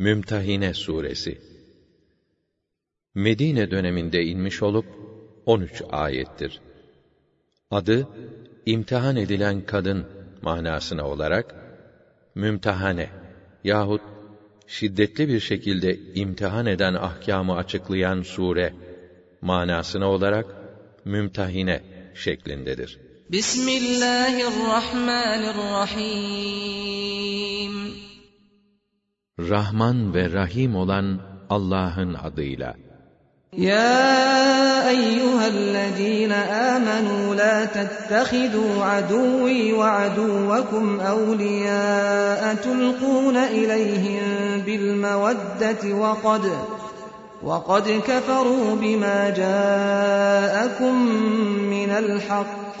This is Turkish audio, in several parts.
Mümtahine Suresi Medine döneminde inmiş olup 13 ayettir. Adı imtihan edilen kadın manasına olarak mümtahane yahut şiddetli bir şekilde imtihan eden ahkamı açıklayan sure manasına olarak mümtahine şeklindedir. Bismillahirrahmanirrahim Rahman ve Rahim olan Allah'ın adıyla. Ya eyyühellezîne âmenû lâ tettehidû aduvî ve aduvekum evliyâe tulkûne ileyhim bil meveddeti ve kad وَقَدْ كَفَرُوا بِمَا جَاءَكُمْ مِنَ الْحَقِّ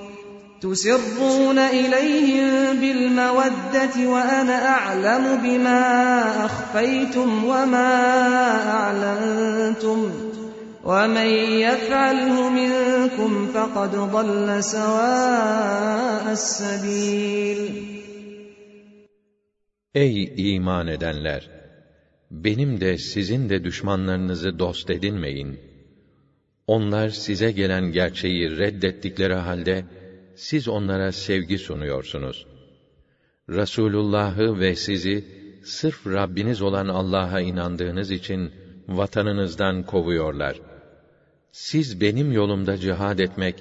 تسرون إليهم بالمودة وأنا أعلم بما أخفيتم وما أعلنتم ومن يفعله منكم فقد ضل سواء السبيل Ey iman edenler! Benim de sizin de düşmanlarınızı dost edinmeyin. Onlar size gelen gerçeği reddettikleri halde, siz onlara sevgi sunuyorsunuz. Resulullah'ı ve sizi sırf Rabbiniz olan Allah'a inandığınız için vatanınızdan kovuyorlar. Siz benim yolumda cihad etmek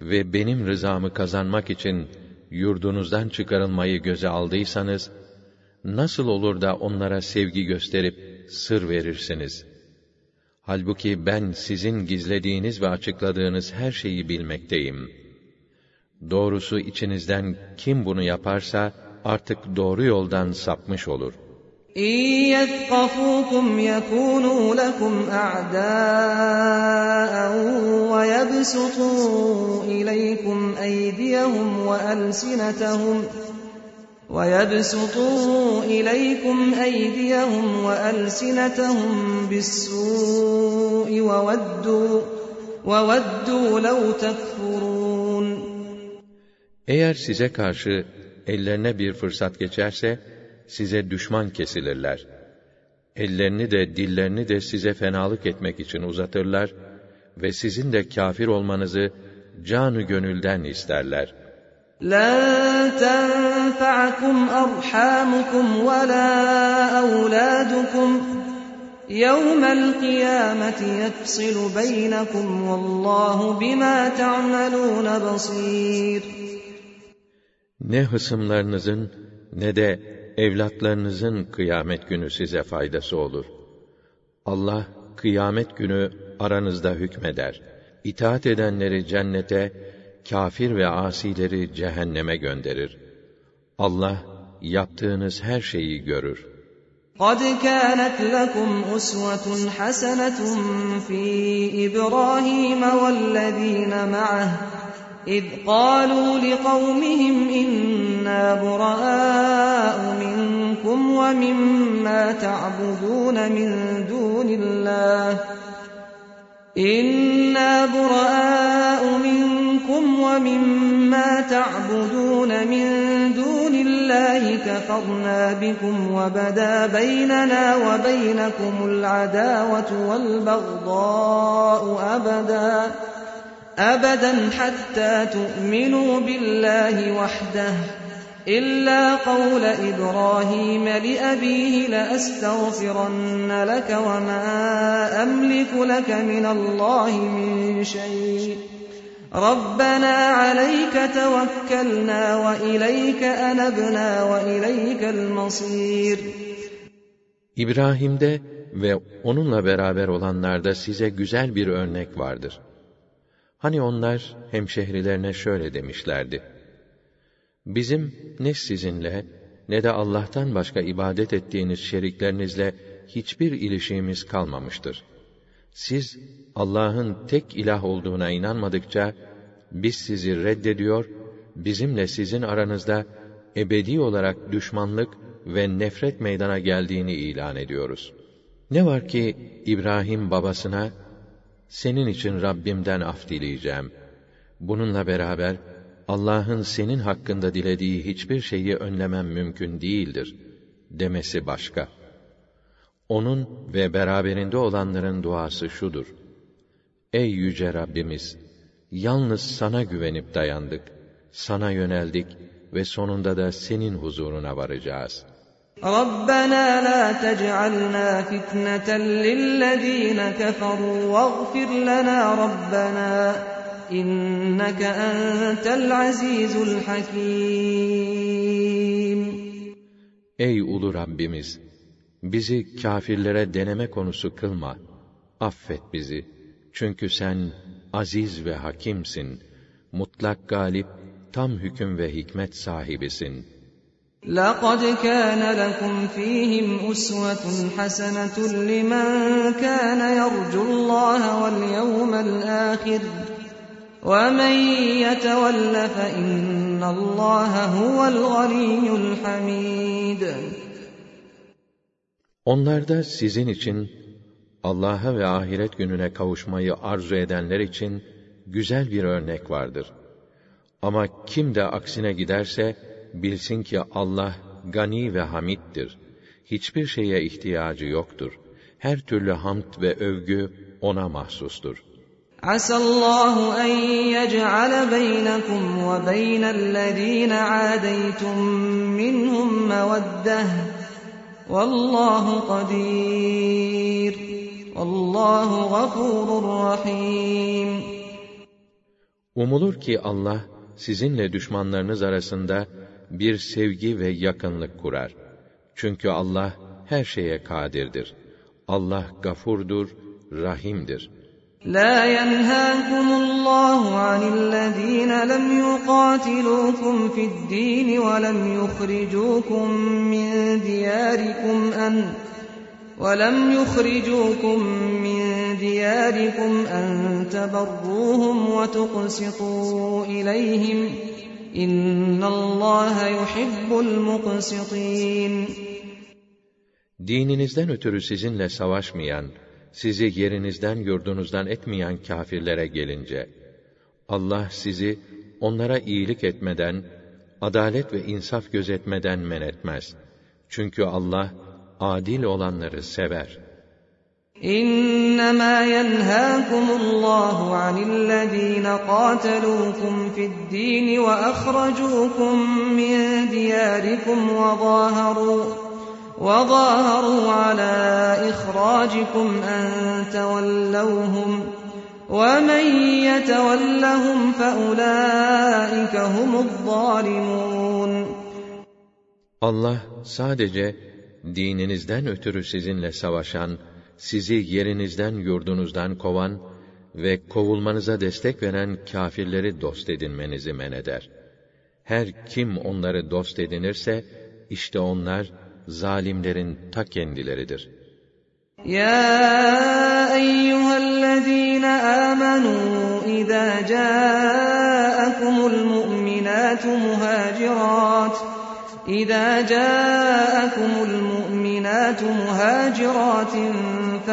ve benim rızamı kazanmak için yurdunuzdan çıkarılmayı göze aldıysanız, nasıl olur da onlara sevgi gösterip sır verirsiniz? Halbuki ben sizin gizlediğiniz ve açıkladığınız her şeyi bilmekteyim.'' Doğrusu içinizden kim bunu yaparsa artık doğru yoldan sapmış olur. يَثْقَفُوكُمْ يَكُونُوا لَكُمْ أَعْدَاءً وَيَبْسُطُوا إِلَيْكُمْ أَيْدِيَهُمْ وَأَلْسِنَتَهُمْ وَيَبْسُطُوا إِلَيْكُمْ أَيْدِيَهُمْ وَأَلْسِنَتَهُمْ بِالسُّوءِ وَوَدُّوا وَوَدُّوا لَوْ تَكْفُرُونَ Eğer size karşı ellerine bir fırsat geçerse, size düşman kesilirler. Ellerini de dillerini de size fenalık etmek için uzatırlar ve sizin de kafir olmanızı canı gönülden isterler. لَنْ تَنْفَعَكُمْ أَرْحَامُكُمْ وَلَا أَوْلَادُكُمْ يَوْمَ الْقِيَامَةِ يَفْصِلُ بَيْنَكُمْ وَاللّٰهُ بِمَا تَعْمَلُونَ بَصِيرٌ ne hısımlarınızın ne de evlatlarınızın kıyamet günü size faydası olur. Allah kıyamet günü aranızda hükmeder. İtaat edenleri cennete, kafir ve asileri cehenneme gönderir. Allah yaptığınız her şeyi görür. قَدْ كَانَتْ لَكُمْ أُسْوَةٌ حَسَنَةٌ فِي إِبْرَاهِيمَ وَالَّذِينَ مَعَهُ إذ قالوا لقومهم إنا براء منكم ومما تعبدون من دون الله. إنا براء منكم ومما تعبدون من دون الله كفرنا بكم وبدا بيننا وبينكم العداوة والبغضاء أبداً. أبدا حتى تؤمنوا بالله وحده إلا قول إبراهيم لأبيه لأستغفرن لك وما أملك لك من الله من شيء ربنا عليك توكلنا وإليك أنبنا وإليك المصير İbrahim'de ve onunla beraber olanlarda size güzel bir örnek vardır. Hani onlar hemşehrilerine şöyle demişlerdi. Bizim ne sizinle ne de Allah'tan başka ibadet ettiğiniz şeriklerinizle hiçbir ilişiğimiz kalmamıştır. Siz Allah'ın tek ilah olduğuna inanmadıkça biz sizi reddediyor, bizimle sizin aranızda ebedi olarak düşmanlık ve nefret meydana geldiğini ilan ediyoruz. Ne var ki İbrahim babasına senin için Rabbimden af dileyeceğim. Bununla beraber Allah'ın senin hakkında dilediği hiçbir şeyi önlemem mümkün değildir demesi başka. Onun ve beraberinde olanların duası şudur. Ey yüce Rabbimiz! Yalnız sana güvenip dayandık, sana yöneldik ve sonunda da senin huzuruna varacağız. رَبَّنَا لَا تَجْعَلْنَا فِتْنَةً لِلَّذ۪ينَ كَفَرُوا وَاغْفِرْ لَنَا رَبَّنَا اِنَّكَ أَنْتَ الْعَز۪يزُ الْحَك۪يمُ Ey ulu Rabbimiz! Bizi kâfirlere deneme konusu kılma. Affet bizi. Çünkü sen aziz ve hakimsin. Mutlak galip, tam hüküm ve hikmet sahibisin. لَقَدْ كَانَ لَكُمْ ف۪يهِمْ أُسْوَةٌ حَسَنَةٌ لِمَنْ كَانَ يَرْجُو اللّٰهَ وَالْيَوْمَ الْآخِرِ وَمَنْ يَتَوَلَّ فَإِنَّ اللّٰهَ هُوَ الْغَنِيُّ الْحَمِيدُ Onlarda sizin için Allah'a ve ahiret gününe kavuşmayı arzu edenler için güzel bir örnek vardır. Ama kim de aksine giderse bilsin ki Allah gani ve hamittir. Hiçbir şeye ihtiyacı yoktur. Her türlü hamd ve övgü ona mahsustur. Asallahu en yec'ale beynekum ve beynellezine adeytum minhum meveddeh. Vallahu kadir. Vallahu gafurur rahim. Umulur ki Allah sizinle düşmanlarınız arasında bir sevgi ve yakınlık kurar. Çünkü Allah her şeye kadirdir. Allah gafurdur, rahimdir. لا ينهاكم الله عن الذين لم يقاتلوكم في الدين ولم يخرجوكم من دياركم أن ولم يخرجوكم من دياركم أن تبروهم وتقسطوا إليهم إن الله يحب المقسطين Dininizden ötürü sizinle savaşmayan, sizi yerinizden yurdunuzdan etmeyen kâfirlere gelince, Allah sizi onlara iyilik etmeden, adalet ve insaf gözetmeden men etmez. Çünkü Allah, adil olanları sever. إنما ينهاكم الله عن الذين قاتلوكم في الدين وأخرجوكم من دياركم وظاهروا وظاهروا على إخراجكم أن تولوهم ومن يتولهم فأولئك هم الظالمون. Allah sadece dininizden ötürü sizinle savaşan, sizi yerinizden yurdunuzdan kovan ve kovulmanıza destek veren kâfirleri dost edinmenizi men eder. Her kim onları dost edinirse, işte onlar, zalimlerin ta kendileridir. يا أيها الذين آمنوا إذا جاءكم المؤمنات مهاجرات إذا جاءكم المؤمنات مهاجرات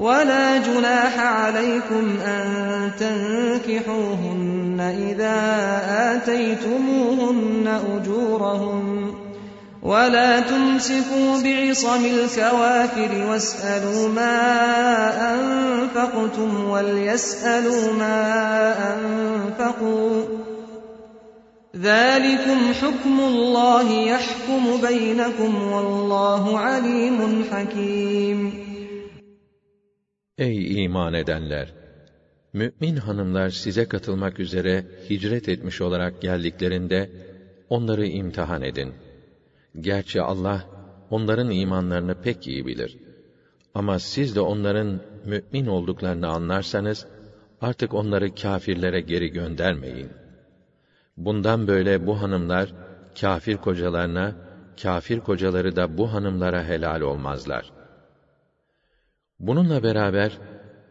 ولا جناح عليكم أن تنكحوهن إذا آتيتموهن أجورهن ولا تمسكوا بعصم الكوافر واسألوا ما أنفقتم وليسألوا ما أنفقوا. ذلكم حكم الله يحكم بينكم والله عليم حكيم. Ey iman edenler! Mü'min hanımlar size katılmak üzere hicret etmiş olarak geldiklerinde, onları imtihan edin. Gerçi Allah, onların imanlarını pek iyi bilir. Ama siz de onların mümin olduklarını anlarsanız, artık onları kâfirlere geri göndermeyin. Bundan böyle bu hanımlar, kâfir kocalarına, kâfir kocaları da bu hanımlara helal olmazlar. Bununla beraber,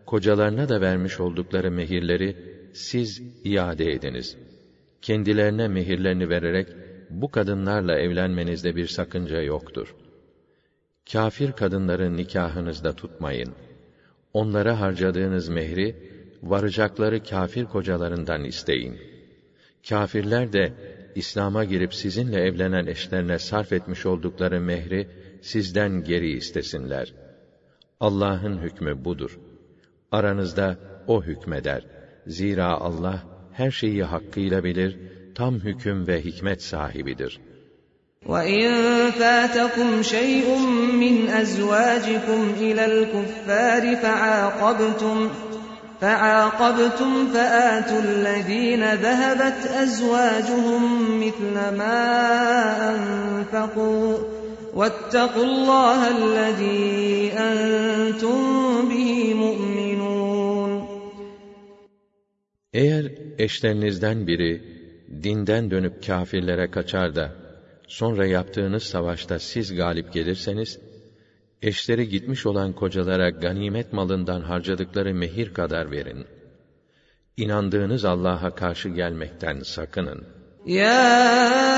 kocalarına da vermiş oldukları mehirleri siz iade ediniz. Kendilerine mehirlerini vererek bu kadınlarla evlenmenizde bir sakınca yoktur. Kafir kadınları nikahınızda tutmayın. Onlara harcadığınız mehri varacakları kafir kocalarından isteyin. Kafirler de İslam'a girip sizinle evlenen eşlerine sarf etmiş oldukları mehri sizden geri istesinler. Allah'ın hükmü budur. Aranızda o hükmeder. Zira Allah her şeyi hakkıyla bilir, tam hüküm ve hikmet sahibidir. وَإِنْ فَاتَكُمْ شَيْءٌ مِّنْ أَزْوَاجِكُمْ إِلَى الْكُفَّارِ فَعَاقَبْتُمْ فَعَاقَبْتُمْ فَآتُوا الَّذِينَ ذَهَبَتْ أَزْوَاجُهُم مِّثْلَ مَا أَنفَقُوا وَاتَّقُوا اللَّهَ الَّذِي أَنتُم بِهِ مُؤْمِنُونَ Eğer eşlerinizden biri dinden dönüp kâfirlere kaçar da sonra yaptığınız savaşta siz galip gelirseniz eşleri gitmiş olan kocalara ganimet malından harcadıkları mehir kadar verin. İnandığınız Allah'a karşı gelmekten sakının. يا أيها النبي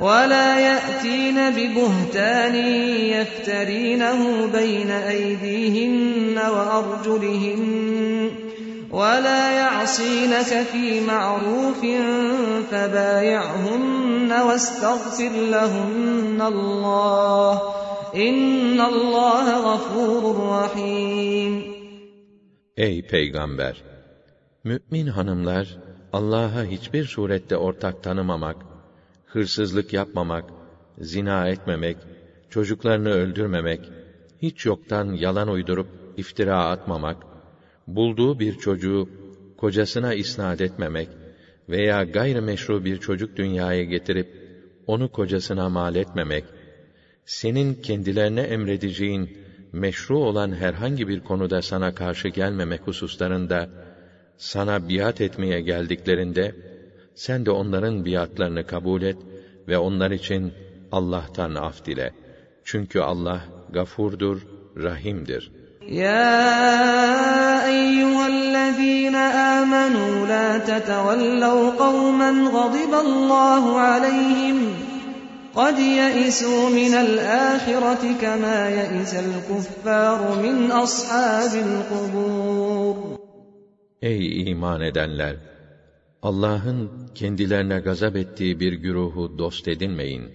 ولا يأتين ببهتان يفترينه بين أيديهن وأرجلهن ولا يعصينك في معروف فبايعهن واستغفر لهن الله إن الله غفور رحيم Ey peygamber! Mümin hanımlar, Allah'a hiçbir surette ortak tanımamak, hırsızlık yapmamak, zina etmemek, çocuklarını öldürmemek, hiç yoktan yalan uydurup iftira atmamak, bulduğu bir çocuğu kocasına isnat etmemek veya gayrimeşru bir çocuk dünyaya getirip onu kocasına mal etmemek, senin kendilerine emredeceğin meşru olan herhangi bir konuda sana karşı gelmemek hususlarında sana biat etmeye geldiklerinde sen de onların biatlarını kabul et ve onlar için Allah'tan af dile. Çünkü Allah gafurdur, rahimdir. يا أيها الذين آمنوا لا تتولوا قوما غضب الله عليهم قد يئسوا من الآخرة كما يئس الكفار من أصحاب القبور Ey iman edenler! Allah'ın kendilerine gazap ettiği bir güruhu dost edinmeyin.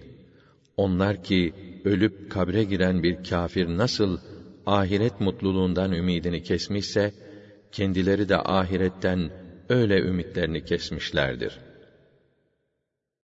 Onlar ki ölüp kabre giren bir kafir nasıl ahiret mutluluğundan ümidini kesmişse, kendileri de ahiretten öyle ümitlerini kesmişlerdir.''